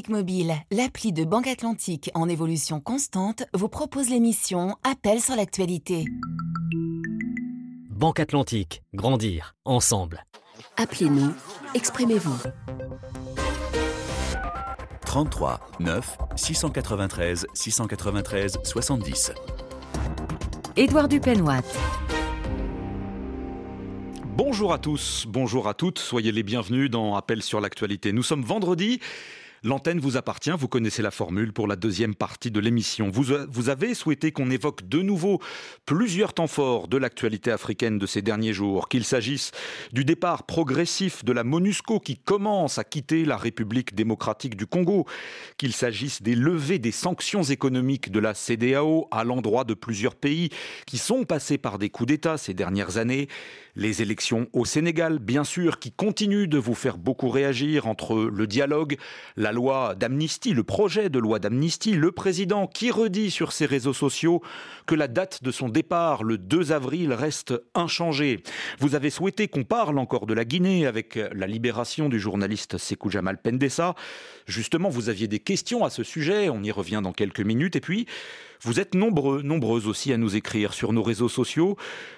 Atlantique Mobile, l'appli de Banque Atlantique en évolution constante, vous propose l'émission Appel sur l'actualité. Banque Atlantique, grandir ensemble. Appelez-nous, exprimez-vous. 33 9 693 693 70. Édouard Dupenoit. Bonjour à tous, bonjour à toutes, soyez les bienvenus dans Appel sur l'actualité. Nous sommes vendredi. L'antenne vous appartient, vous connaissez la formule pour la deuxième partie de l'émission. Vous, vous avez souhaité qu'on évoque de nouveau plusieurs temps forts de l'actualité africaine de ces derniers jours, qu'il s'agisse du départ progressif de la MONUSCO qui commence à quitter la République démocratique du Congo, qu'il s'agisse des levées des sanctions économiques de la CDAO à l'endroit de plusieurs pays qui sont passés par des coups d'État ces dernières années, les élections au Sénégal, bien sûr, qui continuent de vous faire beaucoup réagir entre le dialogue, la loi d'amnistie, le projet de loi d'amnistie, le président qui redit sur ses réseaux sociaux que la date de son départ, le 2 avril, reste inchangée. Vous avez souhaité qu'on parle encore de la Guinée avec la libération du journaliste Sekou Jamal Pendessa. Justement, vous aviez des questions à ce sujet, on y revient dans quelques minutes. Et puis, vous êtes nombreux, nombreuses aussi à nous écrire sur nos réseaux sociaux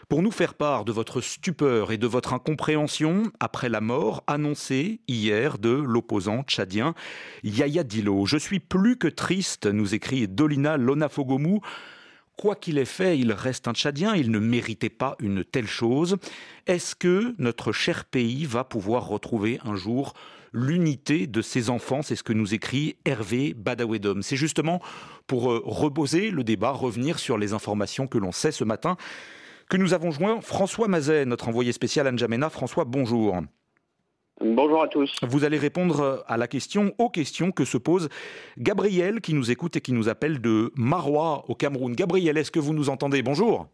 pour nous faire part de votre stupeur et de votre incompréhension après la mort annoncée hier de l'opposant tchadien Yaya Dilo. Je suis plus que triste, nous écrit Dolina Lonafogomou. Quoi qu'il ait fait, il reste un Tchadien, il ne méritait pas une telle chose. Est-ce que notre cher pays va pouvoir retrouver un jour l'unité de ses enfants. C'est ce que nous écrit Hervé Badawedom. C'est justement pour euh, reposer le débat, revenir sur les informations que l'on sait ce matin, que nous avons joint François Mazet, notre envoyé spécial à N'Djamena. François, bonjour. Bonjour à tous. Vous allez répondre à la question, aux questions que se pose Gabriel qui nous écoute et qui nous appelle de Marois au Cameroun. Gabriel, est-ce que vous nous entendez? Bonjour.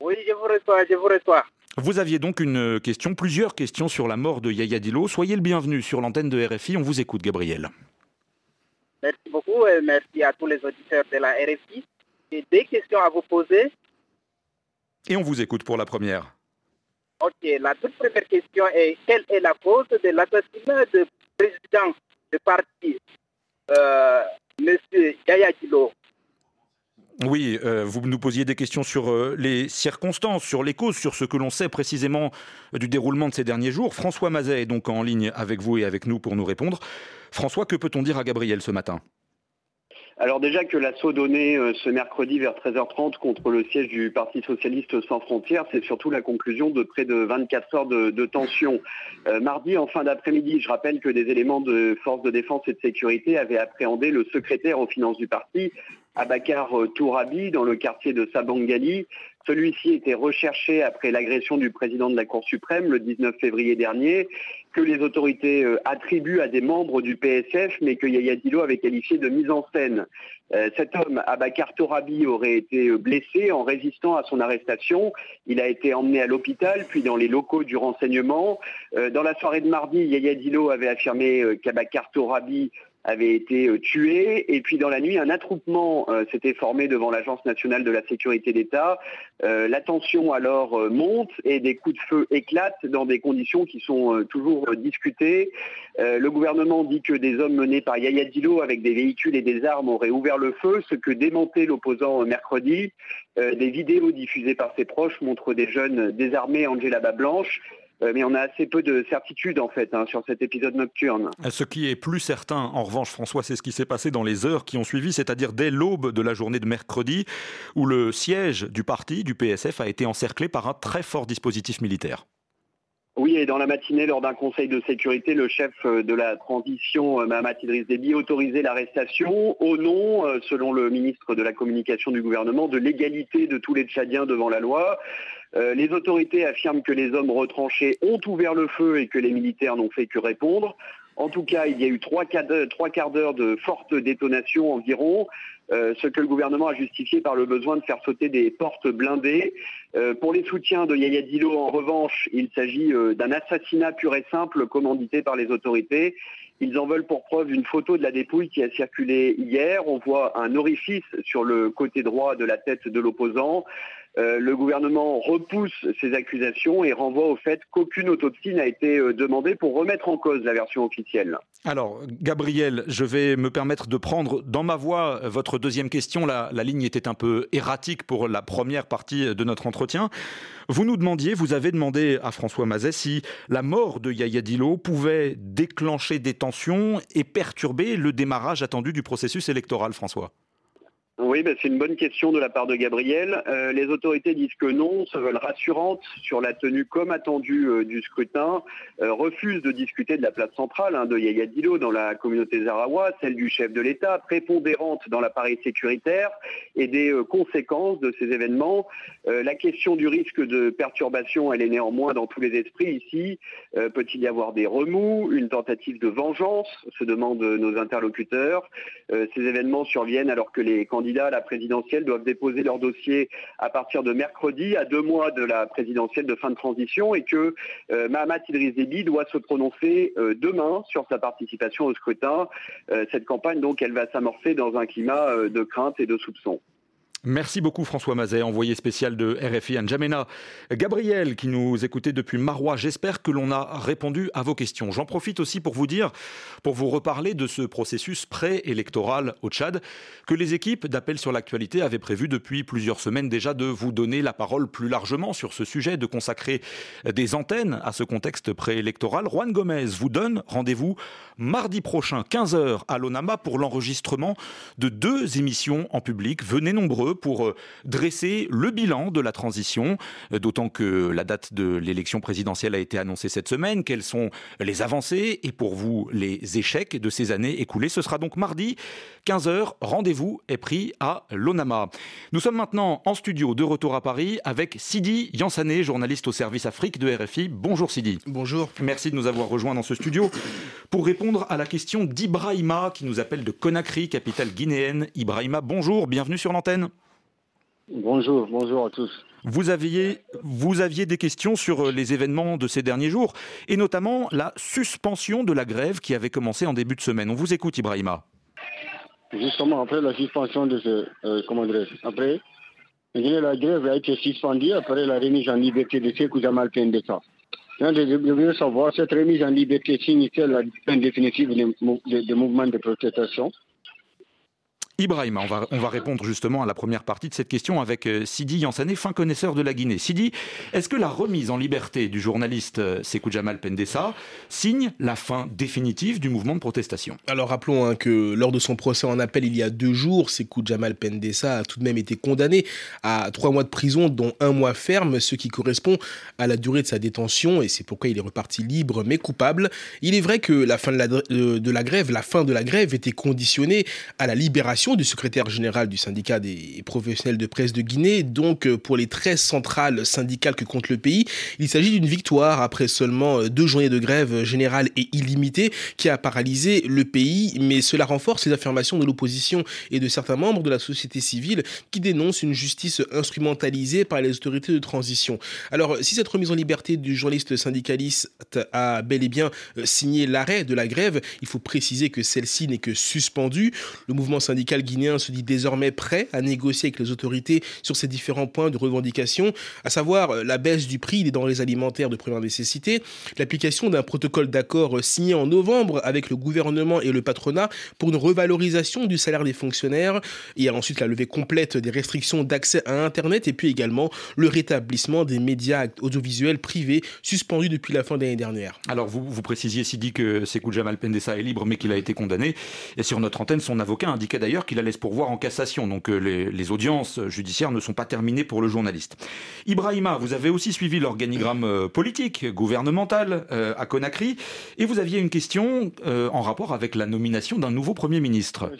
Oui, je vous reçois, je vous reçois. Vous aviez donc une question, plusieurs questions sur la mort de Yaya Dilo. Soyez le bienvenu sur l'antenne de RFI. On vous écoute, Gabriel. Merci beaucoup et merci à tous les auditeurs de la RFI. J'ai des questions à vous poser. Et on vous écoute pour la première. Ok, la toute première question est quelle est la cause de l'assassinat du président du parti, euh, M. Yaya Dilo? Oui, euh, vous nous posiez des questions sur euh, les circonstances, sur les causes, sur ce que l'on sait précisément du déroulement de ces derniers jours. François Mazet est donc en ligne avec vous et avec nous pour nous répondre. François, que peut-on dire à Gabriel ce matin? Alors déjà que l'assaut donné euh, ce mercredi vers 13h30 contre le siège du Parti socialiste sans frontières, c'est surtout la conclusion de près de 24 heures de, de tension. mardi, en fin d'après-midi, je rappelle que des éléments de forces de défense et de sécurité avaient appréhendé le secrétaire aux finances du parti, Abakar Tourabi dans le quartier de Sabangali. Celui-ci était recherché après l'agression du président de la Cour suprême le 19 février dernier, que les autorités euh, attribuent à des membres du PSF, mais que Yaya Dilo avait qualifié de mise en scène. Euh, cet homme, Abakar Torabi, aurait été euh, blessé en résistant à son arrestation. Il a été emmené à l'hôpital, puis dans les locaux du renseignement. Dans la soirée de mardi, Yaya Dilo avait affirmé qu'Abakar Torabi avait été euh, tué. Et puis dans la nuit, un attroupement euh, s'était formé devant l'Agence nationale de la sécurité d'État. Euh, la tension alors monte et des coups de feu éclatent dans des conditions qui sont toujours discutées. le gouvernement dit que des hommes menés par Yaya Dilo avec des véhicules et des armes auraient ouvert le feu, ce que démentait l'opposant mercredi. des vidéos diffusées par ses proches montrent des jeunes désarmés en djellaba blanche. Euh, mais on a assez peu de certitude en fait hein, sur cet épisode nocturne. Euh, ce qui est plus certain, en revanche, François, c'est ce qui s'est passé dans les heures qui ont suivi, c'est-à-dire dès l'aube de la journée de mercredi, où le siège du parti, du PSF, a été encerclé par un très fort dispositif militaire. Oui, et dans la matinée, lors d'un conseil de sécurité, le chef euh, de la transition, Mahamat Idriss Déby, autorisé l'arrestation au nom, selon le ministre de la Communication du gouvernement, de l'égalité de tous les Tchadiens devant la loi. Euh, les autorités affirment que les hommes retranchés ont ouvert le feu et que les militaires n'ont fait que répondre. En tout cas, il y a eu trois quarts d'heure de fortes détonations environ, euh, ce que le gouvernement a justifié par le besoin de faire sauter des portes blindées. Euh, pour les soutiens de Yaya Dilo, en revanche, il s'agit d'un assassinat pur et simple commandité par les autorités. Ils en veulent pour preuve une photo de la dépouille qui a circulé hier. On voit un orifice sur le côté droit de la tête de l'opposant. Le gouvernement repousse ces accusations et renvoie au fait qu'aucune autopsie n'a été demandée pour remettre en cause la version officielle. Alors, Gabriel, je vais me permettre de prendre dans ma voix votre deuxième question. La, la ligne était un peu erratique pour la première partie de notre entretien. Vous nous demandiez, vous avez demandé à François Mazet si la mort de Yaya Dilo pouvait déclencher des tensions et perturber le démarrage attendu du processus électoral, François. Oui, ben, c'est une bonne question de la part de Gabriel. Euh, les autorités disent que non, se veulent rassurantes sur la tenue comme attendue euh, du scrutin, euh, refusent de discuter de la place centrale hein, de Yaya Dilo dans la communauté Zarawa, celle du chef de l'État, prépondérante dans l'appareil sécuritaire et des conséquences de ces événements. la question du risque de perturbation, elle est néanmoins dans tous les esprits ici. Peut-il y avoir des remous, une tentative de vengeance, se demandent nos interlocuteurs. ces événements surviennent alors que les candidats candidats à la présidentielle doivent déposer leur dossier à partir de mercredi, à deux mois de la présidentielle de fin de transition, et que euh, Mahamat Idriss Déby doit se prononcer euh, demain sur sa participation au scrutin. Euh, cette campagne, donc, elle va s'amorcer dans un climat de crainte et de soupçon. Merci beaucoup François Mazet, envoyé spécial de RFI N'Djamena. Gabriel, qui nous écoutait depuis Marois, j'espère que l'on a répondu à vos questions. J'en profite aussi pour vous dire, pour vous reparler de ce processus préélectoral au Tchad, que les équipes d'Appel sur l'actualité avaient prévu depuis plusieurs semaines déjà de vous donner la parole plus largement sur ce sujet, de consacrer des antennes à ce contexte préélectoral. Juan Gomez vous donne rendez-vous mardi prochain, 15h, à l'ONAMA pour l'enregistrement de deux émissions en public. Venez nombreux pour euh, dresser le bilan de la transition, euh, d'autant que la date de l'élection présidentielle a été annoncée cette semaine, quelles sont les avancées et pour vous les échecs de ces années écoulées? Ce sera donc mardi, 15h, rendez-vous est pris à l'ONAMA. Nous sommes maintenant en studio de retour à Paris avec Sidi Yansané, journaliste au service Afrique de RFI. Bonjour Sidi. Bonjour. Merci de nous avoir rejoints dans ce studio pour répondre à la question d'Ibrahima qui nous appelle de Conakry, capitale guinéenne. Ibrahima, bonjour, bienvenue sur l'antenne. Bonjour, bonjour à tous. Vous aviez, vous aviez des questions sur euh, les événements de ces derniers jours, et notamment la suspension de la grève qui avait commencé en début de semaine. On vous écoute, Ibrahima. Justement, après la suspension de ce. Euh, comment Après, la grève a été suspendue après la remise en liberté de Sekou Jamal Pendessa. Je veux savoir, cette remise en liberté signifie la fin définitive des mouvements de protestation? Ibrahim, on va, on va répondre justement à la première partie de cette question avec euh, Sidi Yansané, fin connaisseur de la Guinée. Sidi, est-ce que la remise en liberté du journaliste euh, Sekou Jamal Pendessa signe la fin définitive du mouvement de protestation? Alors rappelons hein, que lors de son procès en appel il y a deux jours, Sekou Jamal Pendessa a tout de même été condamné à trois mois de prison, dont un mois ferme, ce qui correspond à la durée de sa détention, et c'est pourquoi il est reparti libre mais coupable. Il est vrai que la grève, la fin de la grève était conditionnée à la libération du secrétaire général du syndicat des professionnels de presse de Guinée. Donc, euh, pour les 13 centrales syndicales que compte le pays, il s'agit d'une victoire après seulement euh, deux journées de grève générale et illimitée qui a paralysé le pays. Mais cela renforce les affirmations de l'opposition et de certains membres de la société civile qui dénoncent une justice instrumentalisée par les autorités de transition. Alors, si cette remise en liberté du journaliste syndicaliste a bel et bien euh, signé l'arrêt de la grève, il faut préciser que celle-ci n'est que suspendue. Le mouvement syndical guinéen se dit désormais prêt à négocier avec les autorités sur ces différents points de revendication, à savoir euh, la baisse du prix des denrées alimentaires de première nécessité, l'application d'un protocole d'accord euh, signé en novembre avec le gouvernement et le patronat pour une revalorisation du salaire des fonctionnaires, et ensuite la levée complète des restrictions d'accès à Internet, et puis également le rétablissement des médias audiovisuels privés suspendus depuis la fin de l'année dernière. Alors vous, vous précisiez, dit que Sekou Jamal Pendessa est libre mais qu'il a été condamné, et sur notre antenne, son avocat indiquait d'ailleurs qu'il la laisse pourvoir en cassation. Donc euh, les, audiences judiciaires ne sont pas terminées pour le journaliste. Ibrahima, vous avez aussi suivi l'organigramme euh, politique, gouvernemental euh, à Conakry, et vous aviez une question en rapport avec la nomination d'un nouveau Premier ministre.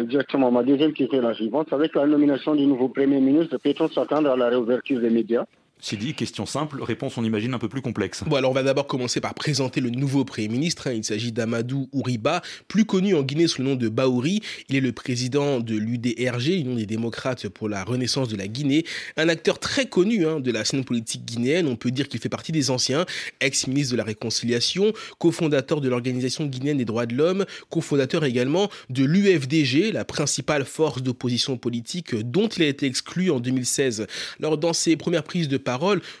Exactement. Ma deuxième question est la suivante. Avec la nomination du nouveau Premier ministre, peut-on s'attendre à la réouverture des médias? Sidi, question simple, réponse on imagine un peu plus complexe. Bon, alors on va d'abord commencer par présenter le nouveau Premier ministre. Hein. Il s'agit d'Amadou Ouriba, plus connu en Guinée sous le nom de Baouri. Il est le président de l'UDRG, l'Union des démocrates pour la renaissance de la Guinée. Un acteur très connu hein, de la scène politique guinéenne. On peut dire qu'il fait partie des anciens, ex-ministre de la Réconciliation, cofondateur de l'Organisation guinéenne des droits de l'homme, cofondateur également de l'UFDG, la principale force d'opposition politique dont il a été exclu en 2016. Alors dans ses premières prises de parole,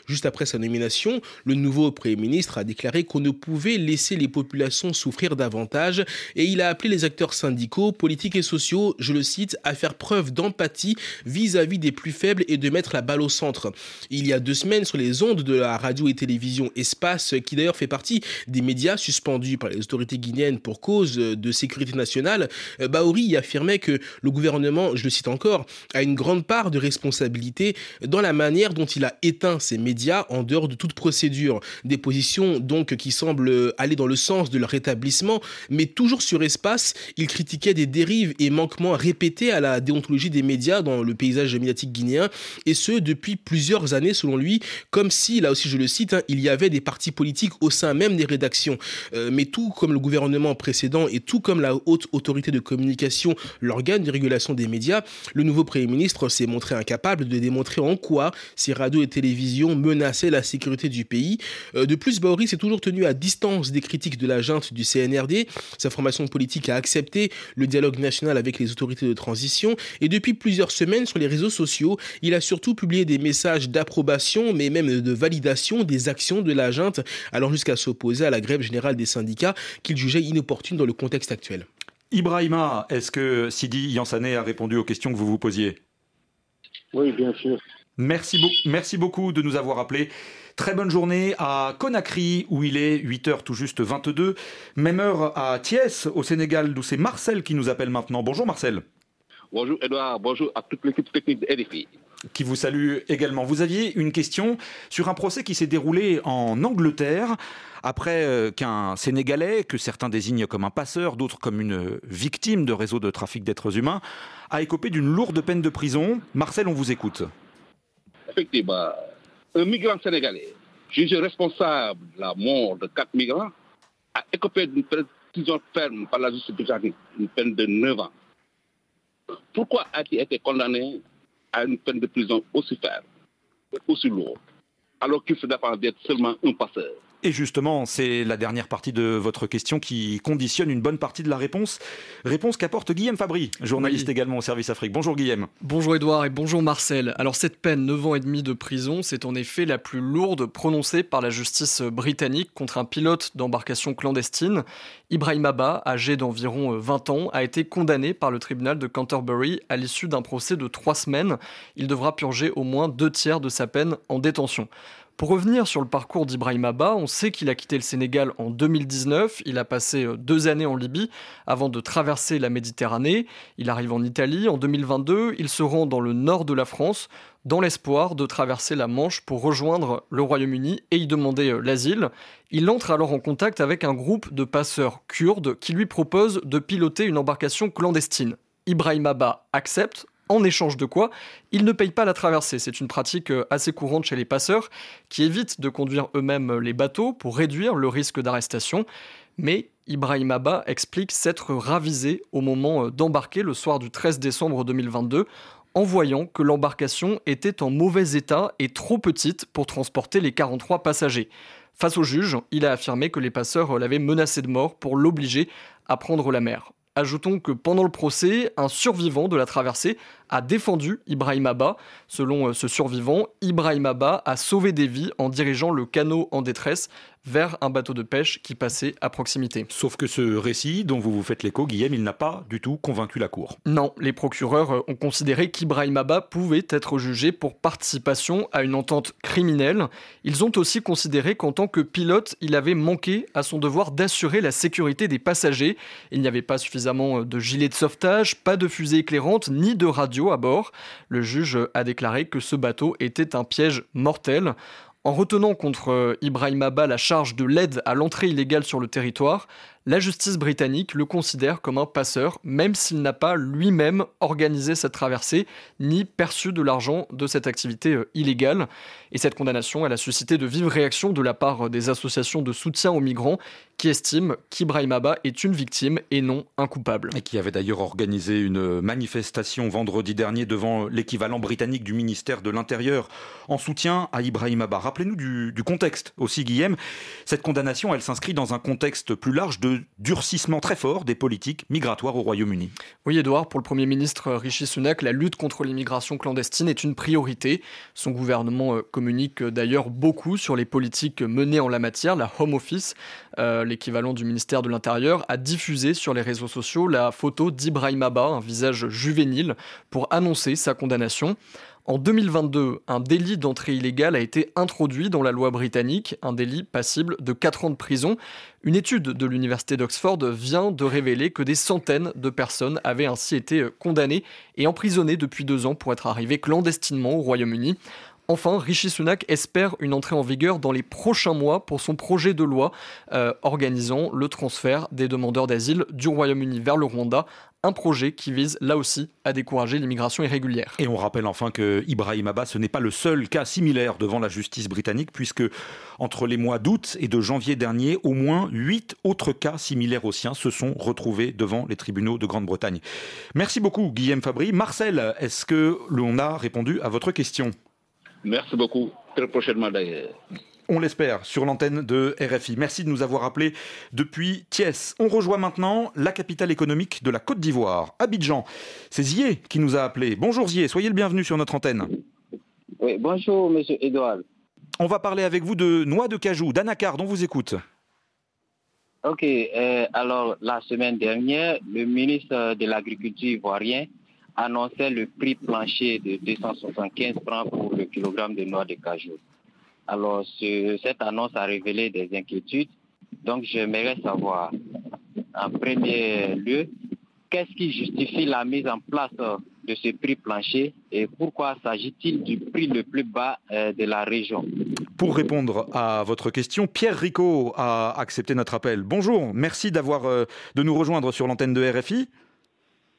juste après sa nomination, le nouveau Premier ministre a déclaré qu'on ne pouvait laisser les populations souffrir davantage et il a appelé les acteurs syndicaux, politiques et sociaux, je le cite, à faire preuve d'empathie vis-à-vis des plus faibles et de mettre la balle au centre. Il y a deux semaines, sur les ondes de la radio et télévision Espace, qui d'ailleurs fait partie des médias suspendus par les autorités guinéennes pour cause de sécurité nationale, Baori affirmait que le gouvernement, je le cite encore, a une grande part de responsabilité dans la manière dont il a été ces médias en dehors de toute procédure. Des positions donc qui semblent aller dans le sens de leur rétablissement, mais toujours sur espace, il critiquait des dérives et manquements répétés à la déontologie des médias dans le paysage médiatique guinéen, et ce depuis plusieurs années selon lui, comme si, là aussi je le cite, hein, il y avait des partis politiques au sein même des rédactions. Euh, mais tout comme le gouvernement précédent et tout comme la haute autorité de communication, l'organe de régulation des médias, le nouveau Premier ministre s'est montré incapable de démontrer en quoi ces radios étaient télévision menaçait la sécurité du pays. Euh, de plus, Baori s'est toujours tenu à distance des critiques de la junte du CNRD. Sa formation politique a accepté le dialogue national avec les autorités de transition et depuis plusieurs semaines sur les réseaux sociaux, il a surtout publié des messages d'approbation mais même de validation des actions de la junte, allant jusqu'à s'opposer à la grève générale des syndicats qu'il jugeait inopportune dans le contexte actuel. Ibrahima, est-ce que Sidi Yansané a répondu aux questions que vous vous posiez? Oui, bien sûr. Merci, merci beaucoup de nous avoir appelés. Très bonne journée à Conakry, où il est 8h tout juste 22. Même heure à Thiès, au Sénégal, d'où c'est Marcel qui nous appelle maintenant. Bonjour Marcel. Bonjour Edouard, bonjour à toute l'équipe technique de RFI. Qui vous salue également. Vous aviez une question sur un procès qui s'est déroulé en Angleterre après euh, qu'un Sénégalais, que certains désignent comme un passeur, d'autres comme une victime de réseaux de trafic d'êtres humains, a écopé d'une lourde peine de prison. Marcel, on vous écoute effectivement, un migrant sénégalais jugé responsable de la mort de quatre migrants a écopé d'une prison ferme par la justice britannique, une peine de 9 ans. Pourquoi a-t-il été condamné à une peine de prison aussi ferme, aussi lourde, alors qu'il se défend d'être seulement un passeur? Et justement, c'est la dernière partie de votre question qui conditionne une bonne partie de la réponse. Réponse qu'apporte Guillaume Fabry, journaliste également au service Afrique. Bonjour Guillaume. Bonjour Edouard et bonjour Marcel. Alors cette peine, 9 ans et demi de prison, c'est en effet la plus lourde prononcée par la justice britannique contre un pilote d'embarcation clandestine. Ibrahim Abba, âgé d'environ 20 ans, a été condamné par le tribunal de Canterbury à l'issue d'un procès de 3 semaines. Il devra purger au moins deux tiers de sa peine en détention. Pour revenir sur le parcours d'Ibrahim Abba, on sait qu'il a quitté le Sénégal en 2019. Il a passé euh, deux années en Libye avant de traverser la Méditerranée. Il arrive en Italie en 2022. Il se rend dans le nord de la France dans l'espoir de traverser la Manche pour rejoindre le Royaume-Uni et y demander euh, l'asile. Il entre alors en contact avec un groupe de passeurs kurdes qui lui propose de piloter une embarcation clandestine. Ibrahim Abba accepte en échange de quoi ils ne payent pas la traversée. C'est une pratique euh, assez courante chez les passeurs qui évitent de conduire eux-mêmes euh, les bateaux pour réduire le risque d'arrestation. Mais Ibrahim Abba explique s'être ravisé au moment euh, d'embarquer le soir du 13 décembre 2022 en voyant que l'embarcation était en mauvais état et trop petite pour transporter les 43 passagers. Face au juge, il a affirmé que les passeurs l'avaient menacé de mort pour l'obliger à prendre la mer. Ajoutons que pendant le procès, un survivant de la traversée a défendu Ibrahim Abba. Selon euh, ce survivant, Ibrahim Abba a sauvé des vies en dirigeant le canot en détresse vers un bateau de pêche qui passait à proximité. Sauf que ce récit dont vous vous faites l'écho, Guillaume, il n'a pas du tout convaincu la Cour. Non, les procureurs euh, ont considéré qu'Ibrahim Abba pouvait être jugé pour participation à une entente criminelle. Ils ont aussi considéré qu'en tant que pilote, il avait manqué à son devoir d'assurer la sécurité des passagers. Il n'y avait pas suffisamment euh, de gilets de sauvetage, pas de fusée éclairante, ni de radio à bord. Le juge a déclaré que ce bateau était un piège mortel. En retenant contre euh, Ibrahim Abba la charge de l'aide à l'entrée illégale sur le territoire, La justice britannique le considère comme un passeur, même s'il n'a pas lui-même organisé cette traversée, ni perçu de l'argent de cette activité euh, illégale. Et cette condamnation, elle a suscité de vives réactions de la part des associations de soutien aux migrants qui estiment qu'Ibrahim Abba est une victime et non un coupable. Et qui avait d'ailleurs organisé une manifestation vendredi dernier devant l'équivalent britannique du ministère de l'Intérieur en soutien à Ibrahim Abba. Rappelez-nous du, du contexte aussi, Guillaume. Cette condamnation, elle s'inscrit dans un contexte plus large de durcissement très fort des politiques migratoires au Royaume-Uni. Oui, Edouard, pour le Premier ministre Rishi Sunak, la lutte contre l'immigration clandestine est une priorité. Son gouvernement euh, communique d'ailleurs beaucoup sur les politiques menées en la matière. La Home Office, euh, l'équivalent du ministère de l'Intérieur, a diffusé sur les réseaux sociaux la photo d'Ibrahim Abba, un visage juvénile, pour annoncer sa condamnation. En 2022, un délit d'entrée illégale a été introduit dans la loi britannique, un délit passible de 4 ans de prison. Une étude de l'université d'Oxford vient de révéler que des centaines de personnes avaient ainsi été condamnées et emprisonnées depuis deux ans pour être arrivées clandestinement au Royaume-Uni. Enfin, Rishi Sunak espère une entrée en vigueur dans les prochains mois pour son projet de loi euh, organisant le transfert des demandeurs d'asile du Royaume-Uni vers le Rwanda, un projet qui vise là aussi à décourager l'immigration irrégulière. Et on rappelle enfin que Ibrahim Abba, ce n'est pas le seul cas similaire devant la justice britannique, puisque entre les mois d'août et de janvier dernier, au moins huit autres cas similaires aux siens se sont retrouvés devant les tribunaux de Grande-Bretagne. Merci beaucoup, Guillaume Fabry. Marcel, est-ce que l'on a répondu à votre question? Merci beaucoup. Très prochainement d'ailleurs. On l'espère, sur l'antenne de RFI. Merci de nous avoir appelés depuis Thiès. On rejoint maintenant la capitale économique de la Côte d'Ivoire, Abidjan. C'est Zié qui nous a appelés. Bonjour Zié, soyez le bienvenu sur notre antenne. Oui, bonjour Monsieur Edouard. On va parler avec vous de noix de cajou, d'anacar, dont vous écoute. Ok, euh, alors la semaine dernière, le ministre de l'Agriculture ivoirien annonçait le prix plancher de 275 francs pour le kilogramme de noix de cajou. Alors, cette annonce a révélé des inquiétudes. Donc, j'aimerais savoir, en premier lieu, qu'est-ce qui justifie la mise en place de ce prix plancher et pourquoi s'agit-il du prix le plus bas euh, de la région? Pour répondre à votre question, Pierre Rico a accepté notre appel. Bonjour, merci d'avoir euh, de nous rejoindre sur l'antenne de RFI.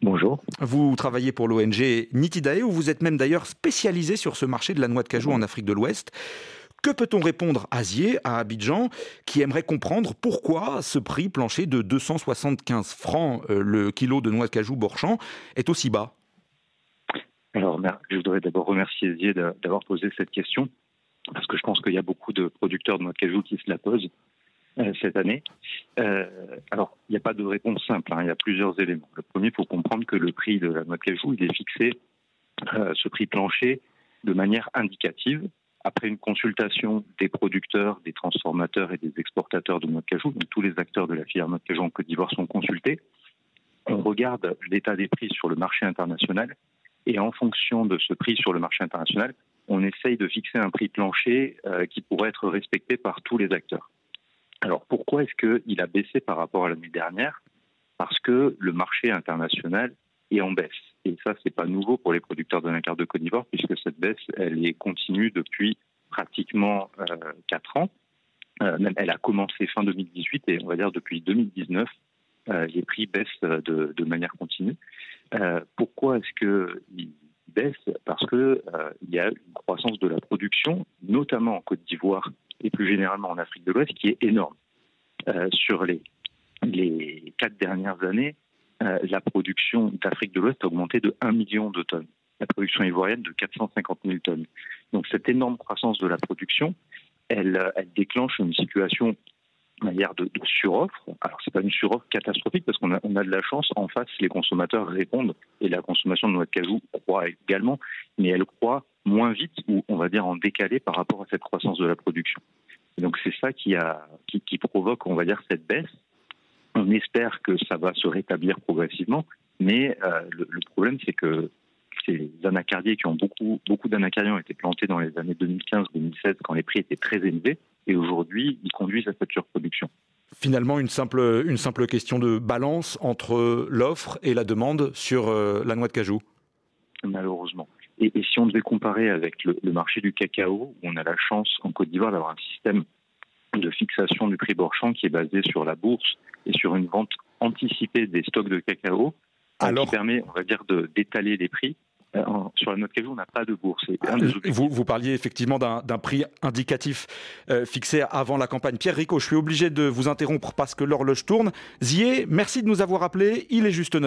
Bonjour. Vous travaillez pour l'ONG Nitidae, où vous êtes même d'ailleurs spécialisé sur ce marché de la noix de cajou en Afrique de l'Ouest. Que peut-on répondre à Zier, à Abidjan, qui aimerait comprendre pourquoi ce prix plancher de 275 francs euh, le kilo de noix de cajou Borchamp est aussi bas? Alors, je voudrais d'abord remercier Zier d'avoir posé cette question, parce que je pense qu'il y a beaucoup de producteurs de noix de cajou qui se la posent euh, cette année. Euh, alors, il n'y a pas de réponse simple, hein, il y a plusieurs éléments. Le premier, il faut comprendre que le prix de la noix de cajou, il est fixé, ce prix plancher, de manière indicative après une consultation des producteurs, des transformateurs et des exportateurs de noix de cajou, donc tous les acteurs de la filière noix de cajou en Côte d'Ivoire sont consultés, on regarde l'état des prix sur le marché international et en fonction de ce prix sur le marché international, on essaye de fixer un prix plancher euh, qui pourrait être respecté par tous les acteurs. Alors pourquoi est-ce qu'il a baissé par rapport à l'année dernière? Parce que le marché international est en baisse. Et ça, c'est pas nouveau pour les producteurs de de Côte d'Ivoire, puisque cette baisse, elle est continue depuis pratiquement euh, 4 ans. Euh, elle a commencé fin 2018 et on va dire depuis 2019, euh, les prix baissent de, manière continue. Pourquoi est-ce qu'ils baissent? Parce qu'il il y a une croissance de la production, notamment en Côte d'Ivoire et plus généralement en Afrique de l'Ouest, qui est énorme. sur les, les quatre dernières années, la production d'Afrique de l'Ouest a augmenté de 1 million de tonnes. La production ivoirienne de 450 000 tonnes. Donc cette énorme croissance de la production, elle, euh, déclenche une situation manière de, de suroffre. Alors c'est pas une suroffre catastrophique parce qu'on a, de la chance. En face, les consommateurs répondent et la consommation de noix de cajou croît également, mais elle croît moins vite ou on va dire en décalé par rapport à cette croissance de la production. Et donc c'est ça qui, qui provoque, on va dire, cette baisse on espère que ça va se rétablir progressivement, mais euh, le, le, problème, c'est que ces anacardiers qui ont beaucoup, beaucoup d'anacardiers ont été plantés dans les années 2015-2016 quand les prix étaient très élevés, et aujourd'hui, ils conduisent à cette surproduction. Finalement, une simple, une simple question de balance entre l'offre et la demande sur euh, la noix de cajou Malheureusement. Et, et, si on devait comparer avec le, le, marché du cacao, où on a la chance en Côte d'Ivoire d'avoir un système de fixation du prix Borchamp qui est basé sur la bourse et sur une vente anticipée des stocks de cacao Alors... qui permet, on va dire, d'étaler les prix euh, sur la note cajou, on n'a pas de bourse. Ah, vous, vous, parliez effectivement d'un prix indicatif euh, fixé avant la campagne. Pierre Rico, je suis obligé de vous interrompre parce que l'horloge tourne. Zier, merci de nous avoir appelés. Il est juste